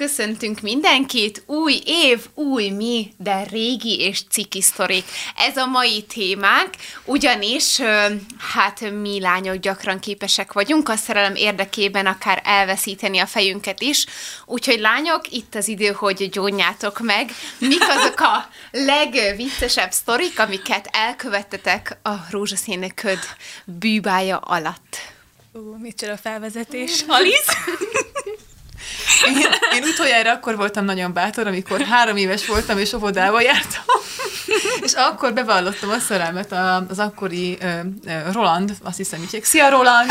Köszöntünk mindenkit! Új év, új mi, de régi és ciki sztorik. Ez a mai témánk, ugyanis hát mi lányok gyakran képesek vagyunk a szerelem érdekében akár elveszíteni a fejünket is, úgyhogy lányok, itt az idő, hogy gyónjátok meg. Mik azok a legviccesebb sztorik, amiket elkövettetek a rózsaszín köd bűbája alatt? Ú, micsoda felvezetés. Alice? Én, én utoljára akkor voltam nagyon bátor, amikor három éves voltam, és óvodába jártam. és akkor bevallottam a szerelmet az akkori uh, Roland, azt hiszem így, szia Roland!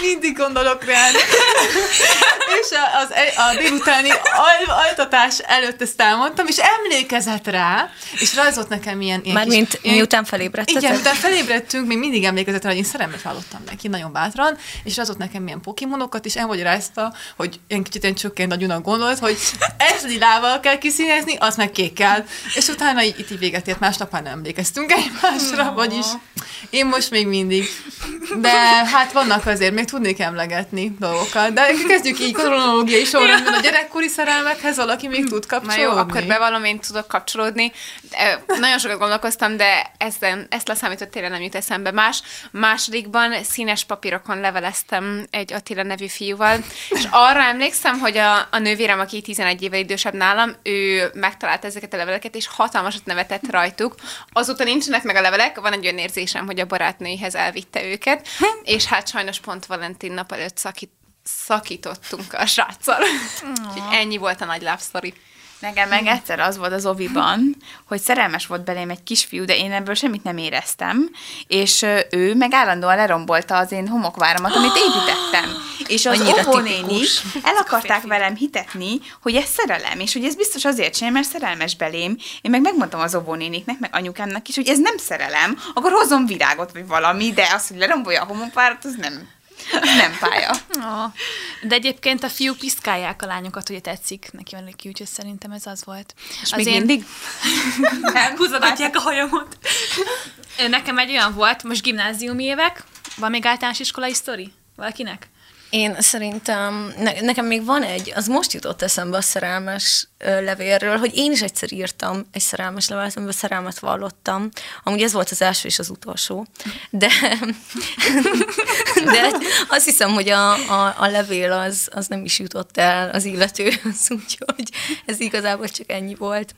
Még mindig gondolok rá. és a, az, a délutáni al, altatás előtt ezt elmondtam, és emlékezett rá, és rajzolt nekem ilyen... ilyen Mármint kis, miután felébredtetek? Igen, miután felébredtünk, még mindig emlékezett rá, hogy én szerelmet vállottam neki, nagyon bátran, és rajzolt nekem ilyen pokémonokat, és elmagyarázta, hogy ilyen kicsit ilyen csökkent a gyunak gondolt, hogy ezt lilával kell kiszínezni, az meg kékkel. És utána így, itt így véget ért, másnap már nem emlékeztünk egymásra, oh. vagyis én most még mindig. De hát vannak azért, még tudnék emlegetni dolgokat. De kezdjük így kronológiai sorrendben a gyerekkori szerelmekhez, valaki még tud kapcsolódni. Na jó, akkor bevallom, én tudok kapcsolódni. Nagyon sokat gondolkoztam, de ezt, ezt leszámított tényleg nem jut eszembe más. Másodikban színes papírokon leveleztem egy Attila nevű fiúval, és arra emlékszem, hogy a, a nővérem, aki 11 évvel idősebb nálam, ő megtalálta ezeket a leveleket, és hatalmasat nevetett rajtuk. Azóta nincsenek meg a levelek, van egy olyan érzésem, hogy a barátnőihez elvitte őket, és hát sajnos pont Valentin nap előtt szakít, szakítottunk a sráccal. Úgyhogy ennyi volt a nagy love story. Nekem meg egyszer az volt az oviban, hogy szerelmes volt belém egy kisfiú, de én ebből semmit nem éreztem, és ő meg állandóan lerombolta az én homokváramat, amit építettem. És az óvónénik el akarták velem hitetni, hogy ez szerelem, és hogy ez biztos azért sem, mert szerelmes belém. Én meg megmondtam az óvónéniknek, meg anyukámnak is, hogy ez nem szerelem, akkor hozom virágot, vagy valami, de az, hogy lerombolja a homokvárat, az nem nem pálya. Oh. De egyébként a fiúk piszkálják a lányokat, hogy tetszik neki van ki, úgyhogy szerintem ez az volt. És az még én... mindig? nem, húzogatják a hajamat. Nekem egy olyan volt, most gimnáziumi évek, van még általános iskolai sztori? Valakinek? Én szerintem, ne, nekem még van egy, az most jutott eszembe a szerelmes levélről, hogy én is egyszer írtam egy szerelmes levelet, amiben szerelmet vallottam. Amúgy ez volt az első és az utolsó. De, de azt hiszem, hogy a, a, a levél az, az nem is jutott el az illetőhöz, úgyhogy ez igazából csak ennyi volt.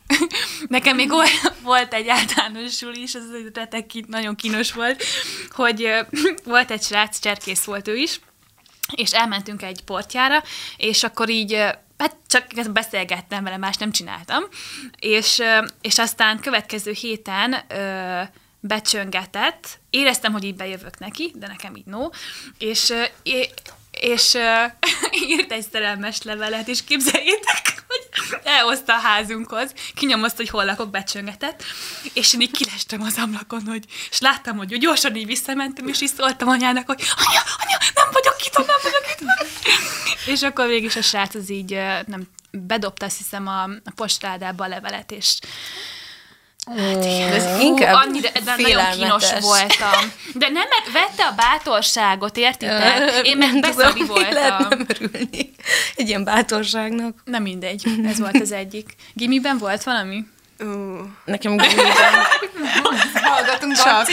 Nekem még volt egy általános is, ez retek nagyon kínos volt, hogy volt egy srác, cserkész volt ő is, és elmentünk egy portjára, és akkor így hát csak beszélgettem vele, más nem csináltam, és, és aztán következő héten ö, becsöngetett, éreztem, hogy így bejövök neki, de nekem így no, és, és uh, írt egy szerelmes levelet, és képzeljétek, hogy elhozta a házunkhoz, kinyomozta, hogy hol lakok, becsöngetett, és én így kilestem az ablakon, hogy, és láttam, hogy gyorsan így visszamentem, és így szóltam anyának, hogy anya, anya, nem nem vagyok itt. és akkor végig is a srác az így nem bedobta, azt hiszem, a, a postádába a levelet, és Hát igen. Ez inkább annyira, de nagyon kínos voltam. De nem vette a bátorságot, értitek? Én meg beszavi voltam. Lehet nem örülni egy ilyen bátorságnak. Nem mindegy, ez volt az egyik. Gimiben volt valami? Uh, nekem gimiben. Hallgatunk csak.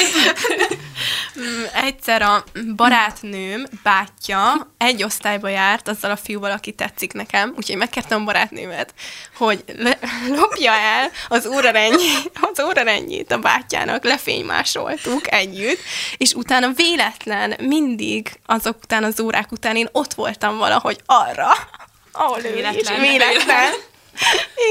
Mm, egyszer a barátnőm bátyja egy osztályba járt azzal a fiúval, aki tetszik nekem, úgyhogy megkértem a barátnőmet, hogy le, lopja el az órarendjét, az órarendjét a bátyjának, lefénymásoltuk együtt, és utána véletlen mindig azok után az órák után én ott voltam valahogy arra, ahol ő véletlen. is, véletlen.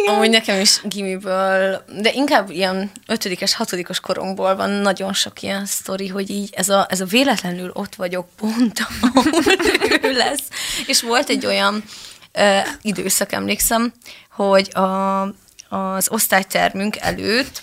Igen. Amúgy nekem is gimiből, de inkább ilyen ötödikes, hatodikos korunkból van nagyon sok ilyen sztori, hogy így ez a, ez a véletlenül ott vagyok pont, ahol ő lesz. És volt egy olyan ö, időszak, emlékszem, hogy a, az osztálytermünk előtt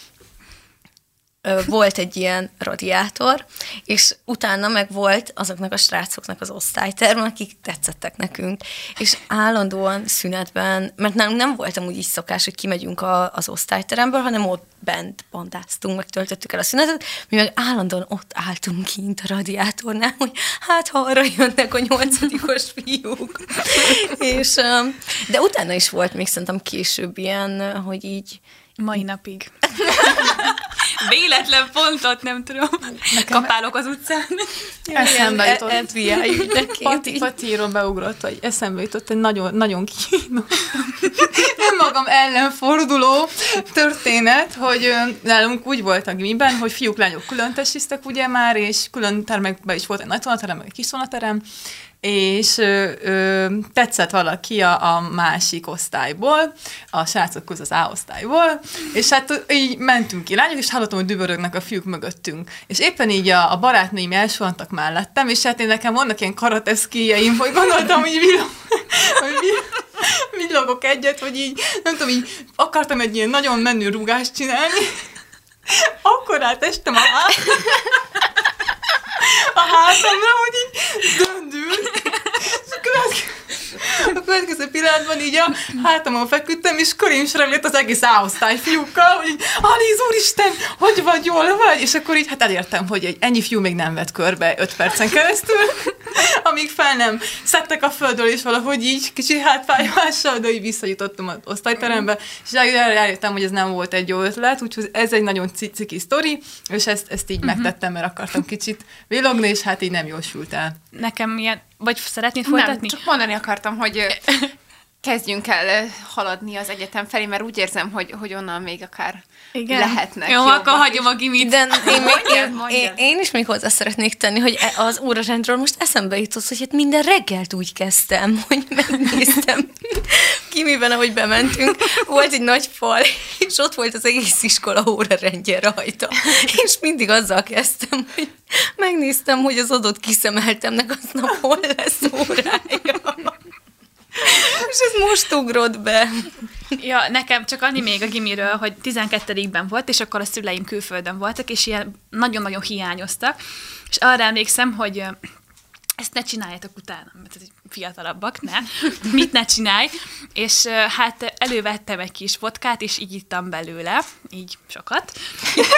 volt egy ilyen radiátor, és utána meg volt azoknak a srácoknak az osztályterm, akik tetszettek nekünk, és állandóan szünetben, mert nálunk nem voltam úgy is szokás, hogy kimegyünk a, az osztályteremből, hanem ott bent bandáztunk, meg töltöttük el a szünetet, mi meg állandóan ott álltunk kint a radiátornál, hogy hát ha arra jönnek a nyolcadikos fiúk. és, de utána is volt még szerintem később ilyen, hogy így Mai napig. Véletlen pontot, nem tudom. Kapálok az utcán. Eszembe jutott. FBI ügyneként Pati. Patiról beugrott, hogy eszembe jutott egy nagyon, nagyon kínos, nem magam ellen forduló történet, hogy nálunk úgy volt a gimiben, hogy fiúk, lányok külön tesiztek ugye már, és külön termekben is volt egy nagy tonaterem, meg egy kis tonaterem, és ö, ö, tetszett valaki a, a másik osztályból, a srácok között az A osztályból, és hát így mentünk ki lányok, és hallottam, hogy dübörögnek a fiúk mögöttünk. És éppen így a, a barátnőim elsuhantak mellettem, és hát én nekem vannak ilyen karateszkíjeim, hogy gondoltam, hogy villog, hogy vi- villogok egyet, hogy így, nem tudom, így akartam egy ilyen nagyon menő rúgást csinálni, akkor átestem a hát a hátamra, hogy így döndült. A következő, pillanatban így a hátamon feküdtem, és körém lett az egész áosztály fiúkkal, hogy Aliz, úristen, hogy vagy, jól vagy? És akkor így hát elértem, hogy egy ennyi fiú még nem vett körbe öt percen keresztül, amíg fel nem szedtek a földről, és valahogy így kicsi hátfájással, de így visszajutottam az osztályterembe, és el- eljöttem, hogy ez nem volt egy jó ötlet, úgyhogy ez egy nagyon ci- ciki sztori, és ezt, ezt így megtettem, mert akartam kicsit villogni, és hát így nem jósült el. Nekem ilyen, vagy szeretnéd Nem, folytatni? csak mondani akartam, hogy kezdjünk el ö, haladni az egyetem felé, mert úgy érzem, hogy, hogy onnan még akár Igen. lehetnek Jó, akkor is. hagyom a gimit. De én, még, én, én, én is még hozzá szeretnék tenni, hogy e- az órarendről most eszembe jutott, hogy hát minden reggelt úgy kezdtem, hogy megnéztem Kimiben, ahogy bementünk, volt egy nagy fal, és ott volt az egész iskola órarendje rajta. És mindig azzal kezdtem, hogy megnéztem, hogy az adott kiszemeltemnek aznap hol lesz órája. És ez most ugrott be. Ja, nekem csak annyi még a gimiről, hogy 12-ben volt, és akkor a szüleim külföldön voltak, és ilyen nagyon-nagyon hiányoztak. És arra emlékszem, hogy ezt ne csináljátok utána, mert fiatalabbak, ne. Mit ne csinálj? És hát elővettem egy kis vodkát, és így ittam belőle, így sokat.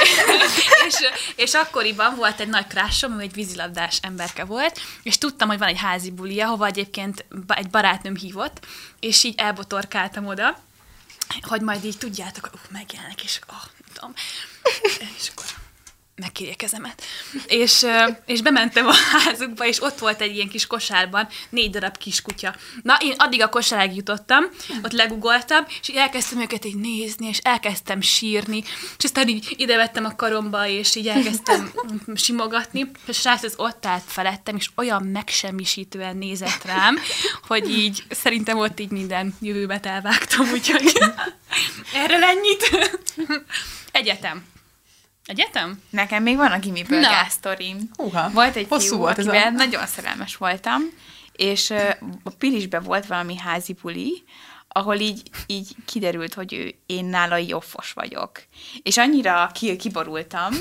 és, és akkoriban volt egy nagy krásom, ő egy vízilabdás emberke volt, és tudtam, hogy van egy házi bulia, hova egyébként egy barátnőm hívott, és így elbotorkáltam oda, hogy majd így tudjátok, uh, megjelenek, és oh, nem tudom. És akkor megkérje kezemet. És, és bementem a házukba, és ott volt egy ilyen kis kosárban négy darab kiskutya. Na, én addig a kosárig jutottam, ott legugoltam, és elkezdtem őket így nézni, és elkezdtem sírni, és aztán így ide vettem a karomba, és így elkezdtem simogatni, és a srác az ott állt felettem, és olyan megsemmisítően nézett rám, hogy így szerintem ott így minden jövőbet elvágtam, úgyhogy erről ennyit. Egyetem. Egyetem? Nekem még van a gimiből Na. gázsztorim. Húha, Volt egy hosszú fiú, volt ez a- akivel nagyon szerelmes voltam, és a Pilisbe volt valami házi buli, ahol így, így kiderült, hogy ő, én nála joffos vagyok. És annyira ki, kiborultam,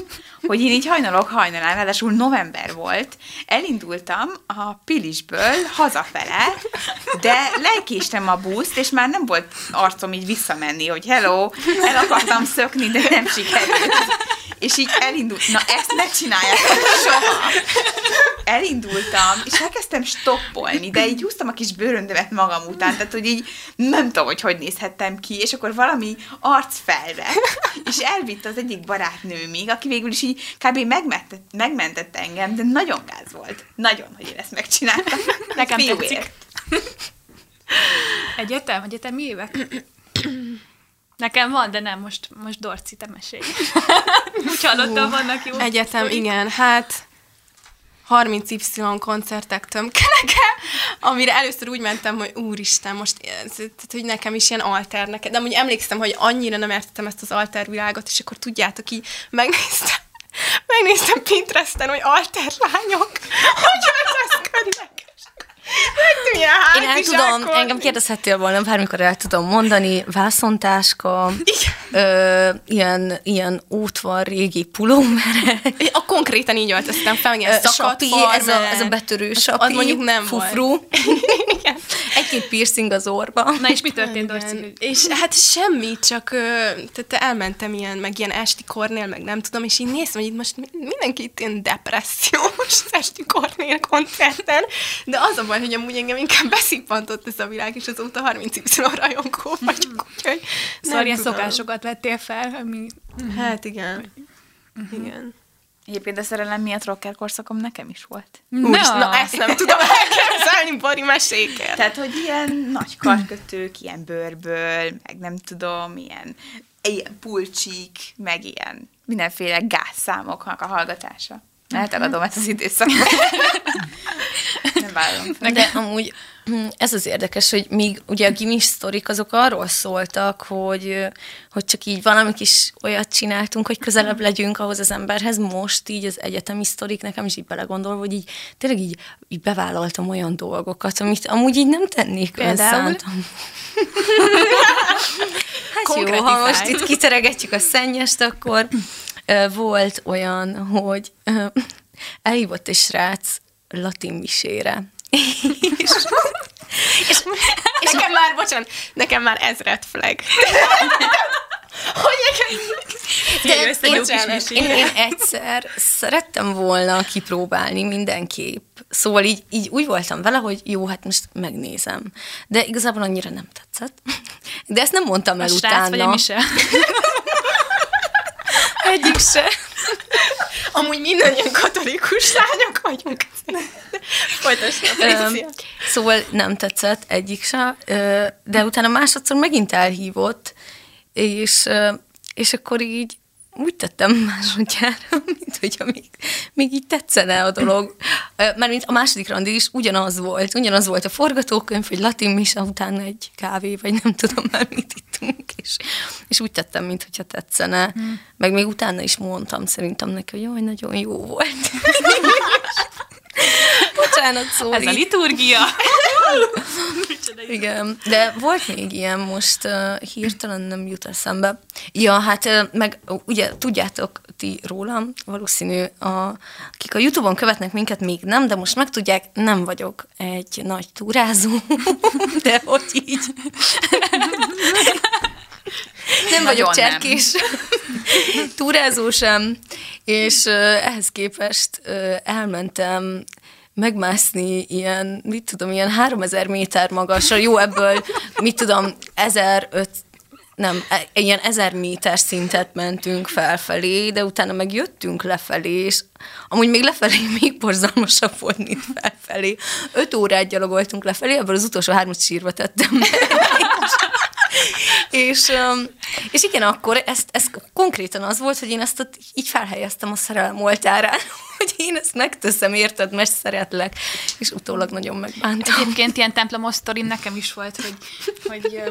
hogy én így hajnalok hajnalán, ráadásul november volt, elindultam a Pilisből hazafele, de lekéstem a buszt, és már nem volt arcom így visszamenni, hogy hello, el akartam szökni, de nem sikerült. És így elindult, na ezt ne csináljátok soha. Elindultam, és elkezdtem stoppolni, de így húztam a kis bőröndömet magam után, tehát hogy így nem tudom, hogy hogy nézhettem ki, és akkor valami arc felvett, és elvitt az egyik barátnőmig, aki végül is így kb. megmentett, megmentett engem, de nagyon gáz volt. Nagyon, hogy én ezt megcsináltam. Nekem Fiúért. tetszik. Egyetem? Egyetem mi évek? Nekem van, de nem, most, most Dorci, te mesélj. Úgy hallottam, vannak jó. Egyetem, sztorik. igen, hát 30Y koncertek tömkeleke, amire először úgy mentem, hogy úristen, most ez, tehát, hogy nekem is ilyen alter neked, de amúgy emlékszem, hogy annyira nem értettem ezt az alter világot, és akkor tudjátok, így megnéztem, megnéztem Pinteresten, hogy alter lányok, hogy öltözködnek. Én el tudom, hátizsákon. engem kérdezhettél volna, bármikor el tudom mondani, vászontáska, ö, ilyen, ilyen útvar régi pulómerek, A konkrétan így öltöztem fel, ilyen szakadt sapi, ez a, ez a betörő sapi, Az mondjuk nem fufru, egy-két piercing az orba. Na és mi történt. Dorci? És hát semmi, csak tehát elmentem ilyen, meg ilyen esti kornél, meg nem tudom, és így néztem, hogy itt most mi- mindenki itt ilyen depressziós esti kornél koncerten, de az a baj, hogy amúgy engem inkább beszippantott ez a világ, és azóta 30 y rajongó vagyok, úgyhogy nem Szóval ilyen szokásokat vettél fel, ami... Hát igen. Igen. Egyébként a szerelem miatt rocker korszakom nekem is volt. Úristen, na ezt nem tudom elképzelni, Bari, mesékel. Tehát, hogy ilyen nagy karkötők, ilyen bőrből, meg nem tudom, ilyen, ilyen pulcsik, meg ilyen mindenféle gázszámoknak a hallgatása. Eltagadom ezt az időszakot. nem fel. De amúgy ez az érdekes, hogy míg ugye a gimis sztorik azok arról szóltak, hogy, hogy csak így valami kis olyat csináltunk, hogy közelebb legyünk ahhoz az emberhez. Most így az egyetemi sztorik nekem is így belegondolva, hogy így tényleg így, így bevállaltam olyan dolgokat, amit amúgy így nem tennék önszántam. Hát jó, ha most itt kiteregetjük a szennyest, akkor volt olyan, hogy elhívott egy srác latin misére. és, és, És nekem már, bocsánat, nekem már ez red flag. hogy nekem... de bocsánat. én, én egyszer szerettem volna kipróbálni mindenképp. Szóval így, így úgy voltam vele, hogy jó, hát most megnézem. De igazából annyira nem tetszett. De ezt nem mondtam A el srác utána. vagy a? Egyik se. Amúgy mindannyian katolikus lányok vagyunk. Öm, Priscilla. szóval nem tetszett egyik se, de utána másodszor megint elhívott, és, és akkor így úgy tettem másodjára, mint hogyha még, még így tetszene a dolog. Mint a második randi is ugyanaz volt, ugyanaz volt a forgatókönyv, hogy latin misa utána egy kávé, vagy nem tudom már mit ittunk, és, és úgy tettem, mint hogyha tetszene. Hmm. Meg még utána is mondtam szerintem neki, hogy jaj, nagyon jó volt. Bocsánat, szóval Ez a liturgia. Igen, de volt még ilyen, most uh, hirtelen nem jut eszembe. Ja, hát uh, meg uh, ugye tudjátok ti rólam, valószínű, a, akik a Youtube-on követnek minket még nem, de most megtudják, nem vagyok egy nagy túrázó, de hogy így. nem vagyok Nagyon nem. cserkés túrázó sem, és uh, ehhez képest uh, elmentem megmászni ilyen, mit tudom, ilyen 3000 méter magasra, jó ebből, mit tudom, 1005 nem, e- ilyen ezer méter szintet mentünk felfelé, de utána meg jöttünk lefelé, és amúgy még lefelé még borzalmasabb volt, mint felfelé. Öt órát gyalogoltunk lefelé, ebből az utolsó hármat sírva tettem. és, és igen, akkor ez, ez konkrétan az volt, hogy én ezt ott így felhelyeztem a szerelem oltárán, hogy én ezt megteszem, érted, mert szeretlek, és utólag nagyon megbántam. Egyébként ilyen templomos sztorim nekem is volt, hogy, hogy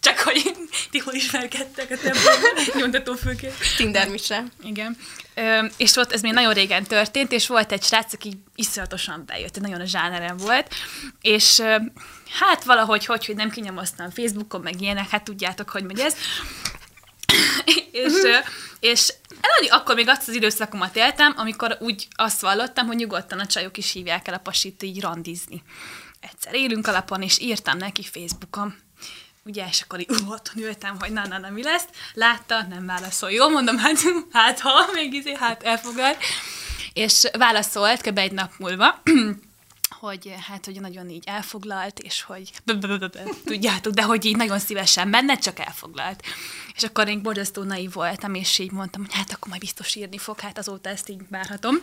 csak hogy ti hol ismerkedtek a templomban, nyomtatófőként. Tinder mise. Igen. Ö, és volt, ez még nagyon régen történt, és volt egy srác, aki iszonyatosan bejött, nagyon a zsánerem volt, és ö, hát valahogy, hogy, hogy nem kinyomoztam Facebookon, meg ilyenek, hát tudjátok, hogy megy ez. és, és akkor még azt az időszakomat éltem, amikor úgy azt vallottam, hogy nyugodtan a csajok is hívják el a pasit így randizni. Egyszer élünk alapon, és írtam neki Facebookon, ugye, és akkor így uh, otthon ültem, hogy na, na, na, mi lesz. Látta, nem válaszol. Jól mondom, hát, hát ha, még izé, hát elfogad. És válaszolt kb. egy nap múlva, hogy hát, hogy nagyon így elfoglalt, és hogy tudjátok, de hogy így nagyon szívesen menne, csak elfoglalt. És akkor én borzasztó naiv voltam, és így mondtam, hogy hát akkor majd biztos írni fog, hát azóta ezt így várhatom.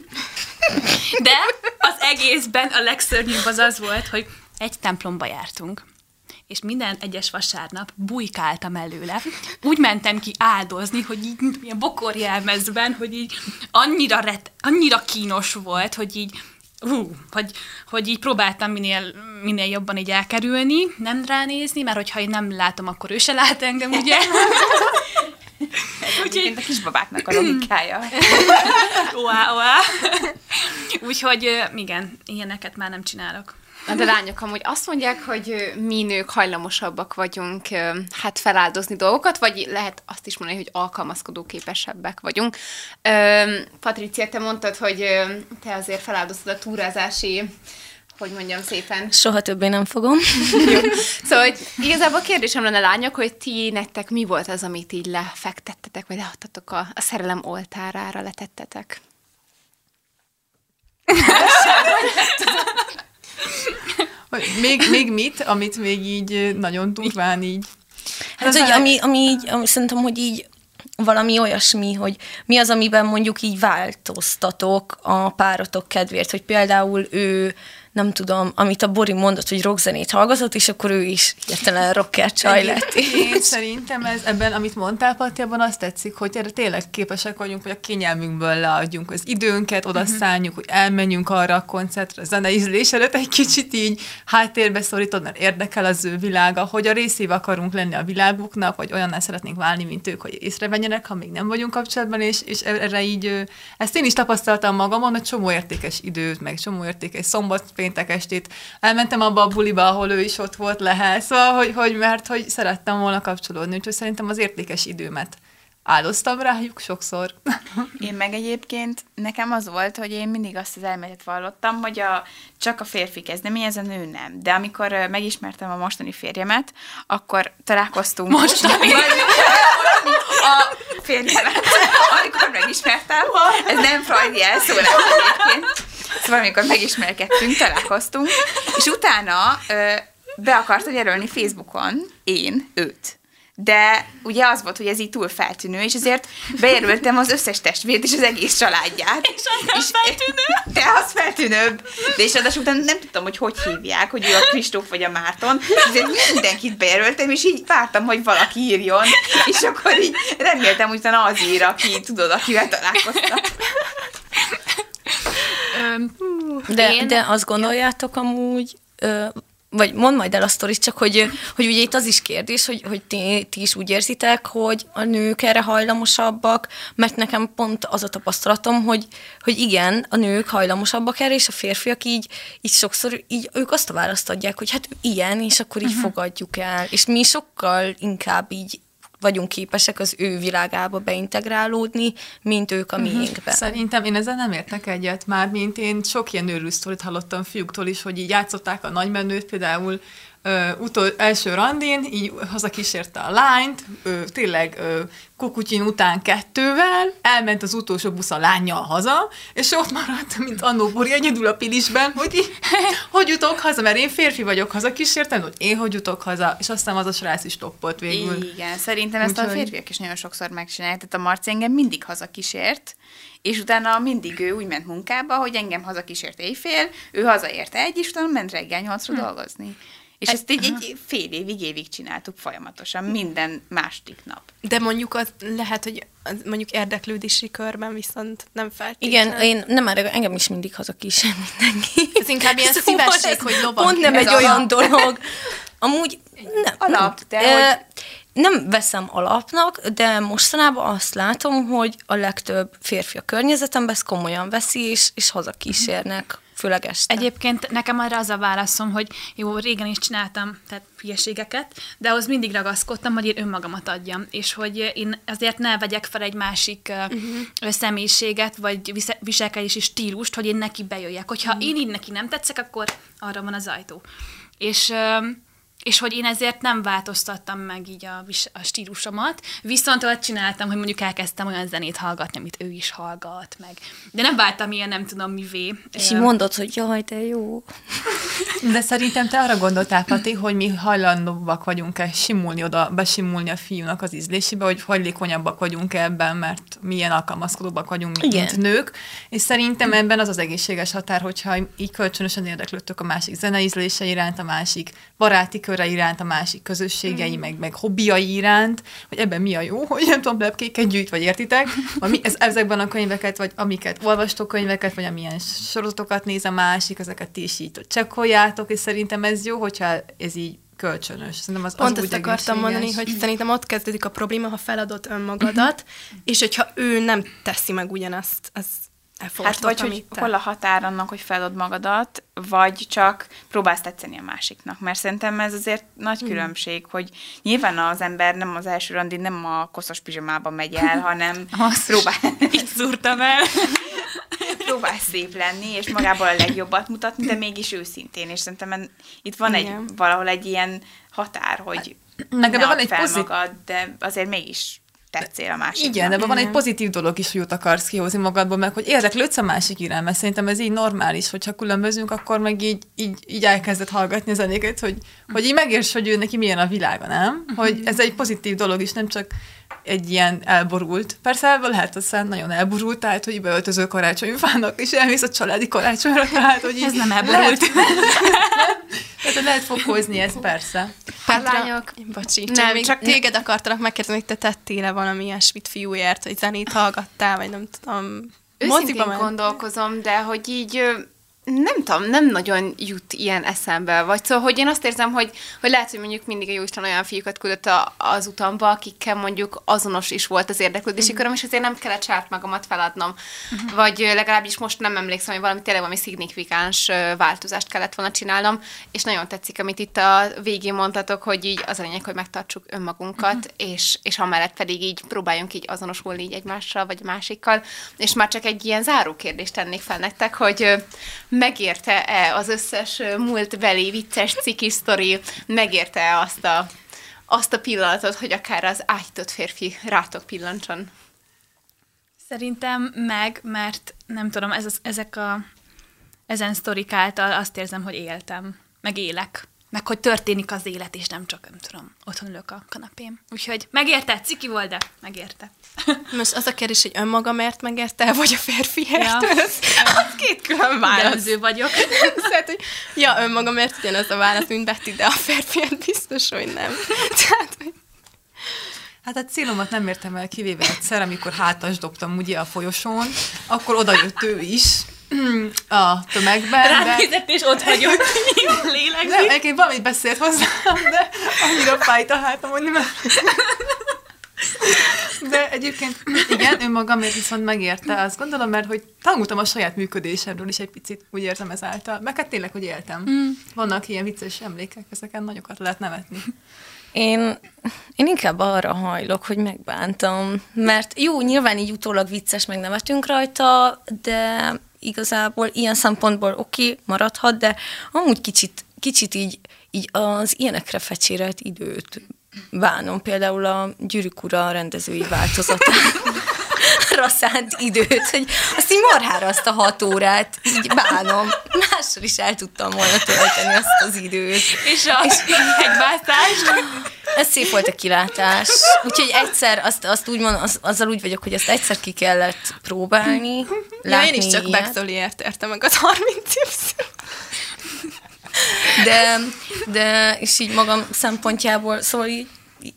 De az egészben a legszörnyűbb az az volt, hogy egy templomba jártunk és minden egyes vasárnap bujkáltam előle. Úgy mentem ki áldozni, hogy így ilyen bokorjelmezben, hogy így annyira, ret, annyira kínos volt, hogy így Hú, hogy, hogy így próbáltam minél, minél jobban így elkerülni, nem ránézni, mert hogyha én nem látom, akkor ő se lát engem, ugye? Egyébként a kisbabáknak a logikája. Oá, oá. Úgyhogy igen, ilyeneket már nem csinálok. Na, de lányok amúgy azt mondják, hogy mi nők hajlamosabbak vagyunk hát feláldozni dolgokat, vagy lehet azt is mondani, hogy alkalmazkodó képesebbek vagyunk. Patricia, te mondtad, hogy te azért feláldoztad a túrázási hogy mondjam szépen. Soha többé nem fogom. Jó. Szóval hogy igazából kérdésem lenne lányok, hogy ti nektek mi volt az, amit így lefektettetek, vagy leadtatok a, a szerelem oltárára, letettetek? Még, még mit, amit még így nagyon durván így... Hát, hogy ami, ami így, ami szerintem, hogy így valami olyasmi, hogy mi az, amiben mondjuk így változtatok a párotok kedvéért, hogy például ő nem tudom, amit a Bori mondott, hogy rockzenét hallgatott, és akkor ő is hirtelen rocker csaj lett. Én szerintem ez, ebben, amit mondtál, Patti, abban azt tetszik, hogy erre tényleg képesek vagyunk, hogy a kényelmünkből leadjunk az időnket, oda szálljuk, hogy elmenjünk arra a koncertre, a zeneízlés előtt egy kicsit így háttérbe szorítod, mert érdekel az ő világa, hogy a részébe akarunk lenni a világuknak, vagy olyanná szeretnénk válni, mint ők, hogy észrevenjenek, ha még nem vagyunk kapcsolatban, és, és erre így, ezt én is tapasztaltam magamon, hogy csomó értékes időt, meg csomó értékes szombat, péntek estét. Elmentem abba a buliba, ahol ő is ott volt lehet, szóval, hogy, hogy mert hogy szerettem volna kapcsolódni, úgyhogy szerintem az értékes időmet áldoztam rájuk sokszor. Én meg egyébként, nekem az volt, hogy én mindig azt az elméletet vallottam, hogy a, csak a férfi kezdeményez, a nő nem. De amikor megismertem a mostani férjemet, akkor találkoztunk. Mostani? A férjemet, amikor megismertem. Ez nem Freudi elszólás egyébként. Szóval amikor megismerkedtünk, találkoztunk, és utána ö, be akarta jelölni Facebookon én őt. De ugye az volt, hogy ez így túl feltűnő, és ezért bejelöltem az összes testvért és az egész családját. És az nem feltűnő? De az feltűnőbb. De és ráadásul utána nem tudtam, hogy hogy hívják, hogy ő a Kristóf vagy a Márton. Ezért mindenkit bejelöltem, és így vártam, hogy valaki írjon. És akkor így reméltem, hogy utána az ír, aki tudod, akivel találkoztam. De, Én- de azt gondoljátok amúgy, vagy mondd majd el a sztorit, csak hogy, hogy ugye itt az is kérdés, hogy, hogy ti, ti is úgy érzitek, hogy a nők erre hajlamosabbak, mert nekem pont az a tapasztalatom, hogy, hogy igen, a nők hajlamosabbak erre, és a férfiak így, így sokszor így ők azt a választ adják, hogy hát ilyen, és akkor így uh-huh. fogadjuk el. És mi sokkal inkább így vagyunk képesek az ő világába beintegrálódni, mint ők a miénkbe. Szerintem én ezzel nem értek egyet már, mint én sok ilyen sztorit hallottam fiúktól is, hogy így játszották a nagymenőt, például ö, utol, első randin, így hazakísérte a lányt, ö, tényleg ö, kukutyin után kettővel, elment az utolsó busz a lányjal haza, és ott maradt, mint annó Buri egyedül a pilisben, hogy így, hogy jutok haza, mert én férfi vagyok, hazakísértem, hogy én hogy jutok haza, és aztán az a srác is toppolt végül. Igen, szerintem ezt a Úgyhogy- férfiak is nagyon sokszor megcsinálják. Tehát a Marci engem mindig hazakísért, és utána mindig ő úgy ment munkába, hogy engem hazakísért éjfél, ő hazaért egy, és utána ment reggel nyolcra Hm. dolgozni. És ezt így egy fél évig, évig csináltuk folyamatosan, minden második nap. De mondjuk az lehet, hogy az mondjuk érdeklődési körben viszont nem feltétlenül. Igen, én nem erre, engem is mindig hazakísér mindenki. Ez inkább ilyen szívesség, hogy lovag. Pont nem Ez egy alap. olyan dolog. Amúgy nem. Alap, de hogy- Nem veszem alapnak, de mostanában azt látom, hogy a legtöbb férfi a környezetemben ezt komolyan veszi, és, és hazakísérnek, főleg este. Egyébként nekem arra az a válaszom, hogy jó, régen is csináltam tehát hülyeségeket, de ahhoz mindig ragaszkodtam, hogy én önmagamat adjam, és hogy én azért ne vegyek fel egy másik uh-huh. személyiséget, vagy vise- viselkedési stílust, hogy én neki bejöjjek. Hogyha uh-huh. én így neki nem tetszek, akkor arra van az ajtó. És és hogy én ezért nem változtattam meg így a, a stílusomat, viszont ott csináltam, hogy mondjuk elkezdtem olyan zenét hallgatni, amit ő is hallgat meg. De nem váltam ilyen, nem tudom mivé. és így mondod, hogy jaj, de jó. De szerintem te arra gondoltál, Pati, hogy mi hajlandóbbak vagyunk-e simulni oda, besimulni a fiúnak az ízlésébe, hogy hajlékonyabbak vagyunk ebben, mert milyen alkalmazkodóbbak vagyunk, mint, Igen. nők. És szerintem ebben az az egészséges határ, hogyha így kölcsönösen érdeklődtök a másik zeneízlése iránt, a másik baráti köre iránt, a másik közösségei, meg, meg hobbiai iránt, hogy ebben mi a jó, hogy nem tudom, lepkéket gyűjt, vagy értitek, vagy mi, ez, ezekben a könyveket, vagy amiket olvastok könyveket, vagy amilyen sorozatokat néz a másik, ezeket ti is így csekkoljátok, és szerintem ez jó, hogyha ez így kölcsönös. Szerintem az, Pont az ezt akartam mondani, hogy szerintem ott kezdődik a probléma, ha feladod önmagadat, és hogyha ő nem teszi meg ugyanazt, az Hát vagy hogy te- hol a határ annak, hogy feladod magadat, vagy csak próbálsz tetszeni a másiknak. Mert szerintem ez azért nagy különbség, hogy nyilván az ember nem az első randi nem a koszos pizsamában megy el, hanem próbál, Így szúrtam el. próbál szép lenni, és magából a legjobbat mutatni, de mégis őszintén. És szerintem en- itt van egy, Igen. valahol egy ilyen határ, hogy Meg ne ebben van egy pozit- magad, de azért mégis tetszél a másiknak. Igen, ebben van egy pozitív dolog is, hogy jót akarsz kihozni magadból, meg hogy érdeklődsz a másik irány, mert szerintem ez így normális, hogyha különbözünk, akkor meg így, így, így elkezdett hallgatni a zenéket, hogy, hogy így megérts, hogy ő neki milyen a világa, nem? Hogy ez egy pozitív dolog is, nem csak egy ilyen elborult. Persze lehet aztán nagyon elborult, tehát hogy beöltöző karácsonyfának, és elmész a családi karácsonyra, tehát hogy Ez nem elborult. Tehát hogy lehet fokozni ezt, persze. Petra, lányok. Bocsi, Nem, csak még csak- téged akartalak megkérdezni, hogy te tettél-e valami ilyesmit fiúért, hogy zenét hallgattál, vagy nem tudom, Őszintén gondolkozom, de hogy így nem tudom, nem nagyon jut ilyen eszembe. Vagy szóval, hogy én azt érzem, hogy, hogy lehet, hogy mondjuk mindig a Jóisten olyan fiúkat küldött a, az utamba, akikkel mondjuk azonos is volt az érdeklődési köröm, és azért nem kellett saját magamat feladnom. Vagy ö, legalábbis most nem emlékszem, hogy valami tényleg valami szignifikáns változást kellett volna csinálnom, és nagyon tetszik, amit itt a végén mondtatok, hogy így az a lényeg, hogy megtartsuk önmagunkat, és, és amellett pedig így próbáljunk így azonosulni így egymással, vagy másikkal, és már csak egy ilyen záró kérdést tennék fel nektek, hogy megérte-e az összes múltbeli vicces ciki sztori, megérte-e azt a, azt a pillanatot, hogy akár az áhított férfi rátok pillantson? Szerintem meg, mert nem tudom, ez ezek a, ezen sztorik által azt érzem, hogy éltem, meg élek. Meg hogy történik az élet, és nem csak, nem tudom, otthon ülök a kanapém. Úgyhogy megérte, ciki volt, de megérte. Most az a kérdés, hogy önmagamért megérte, vagy a férfiért? Ja. Ez, ez két külön válasz. Jellemző vagyok. Szóval, hogy ja, önmagamért ugyanaz a válasz, mint Betty, de a férfiért biztos, hogy nem. Tehát, hogy Hát a célomat nem értem el, kivéve egyszer, amikor hátas dobtam ugye a folyosón, akkor oda jött ő is a tömegben, de Ránézett, és ott vagyok. Lélegzik. nem, egyébként valamit beszélt hozzám, de annyira fájt a hátam, hogy nem de egyébként igen, önmagamért viszont megérte, azt gondolom, mert hogy tanultam a saját működésemről is egy picit, úgy érzem ezáltal. Meg hát tényleg, hogy éltem. Mm. Vannak ilyen vicces emlékek, ezeken nagyokat lehet nevetni. Én, én inkább arra hajlok, hogy megbántam, mert jó, nyilván így utólag vicces, meg nevetünk rajta, de igazából ilyen szempontból oké, okay, maradhat, de amúgy kicsit, kicsit így, így az ilyenekre fecsérelt időt bánom, például a Gyűrűk Ura rendezői szánt időt, hogy azt így marhára azt a hat órát így bánom. Mással is el tudtam volna tölteni azt az időt. És a hegymászás. Ez szép volt a kilátás. Úgyhogy egyszer, azt, azt úgy mondom, az, azzal úgy vagyok, hogy ezt egyszer ki kellett próbálni. ja, én is csak ilyet. Backstoliért értem meg az 30 évszor. De, de, és így magam szempontjából, szóval így, így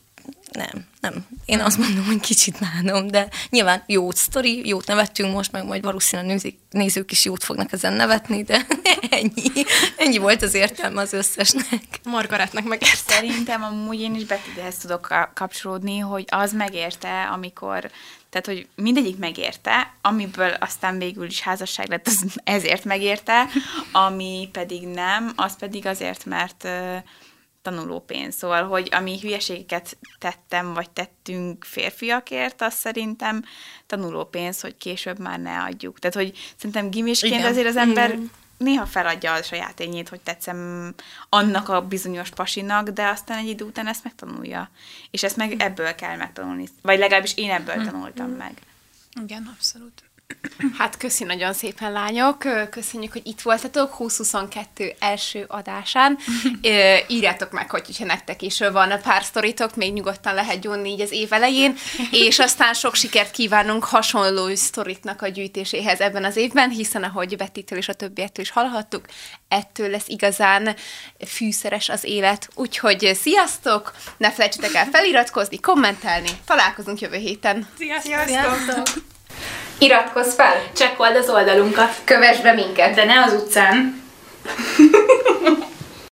nem, nem. Én azt mondom, hogy kicsit bánom, de nyilván jó sztori, jót nevettünk most, meg majd valószínűleg nézik, nézők is jót fognak ezen nevetni, de ennyi. Ennyi volt az értelme az összesnek. Margaretnek megérte. Szerintem amúgy én is Bettyhez tudok ka- kapcsolódni, hogy az megérte, amikor, tehát hogy mindegyik megérte, amiből aztán végül is házasság lett, az ezért megérte, ami pedig nem, az pedig azért, mert tanulópénz. Szóval, hogy ami hülyeségeket tettem, vagy tettünk férfiakért, az szerintem tanulópénz, hogy később már ne adjuk. Tehát, hogy szerintem gimisként Igen. azért az ember néha feladja a saját ényét, hogy tetszem annak a bizonyos pasinak, de aztán egy idő után ezt megtanulja. És ezt meg ebből kell megtanulni. Vagy legalábbis én ebből tanultam meg. Igen, abszolút. Hát köszi nagyon szépen, lányok. Köszönjük, hogy itt voltatok 2022 első adásán. Írjátok meg, hogy ha nektek is van pár sztoritok, még nyugodtan lehet gyónni így az év elején, és aztán sok sikert kívánunk hasonló sztoritnak a gyűjtéséhez ebben az évben, hiszen ahogy Bettitől és a többiektől is hallhattuk, ettől lesz igazán fűszeres az élet. Úgyhogy sziasztok! Ne felejtsetek el feliratkozni, kommentelni. Találkozunk jövő héten. Sziasztok! Iratkozz fel! Csekkold az oldalunkat! Kövess be minket! De ne az utcán!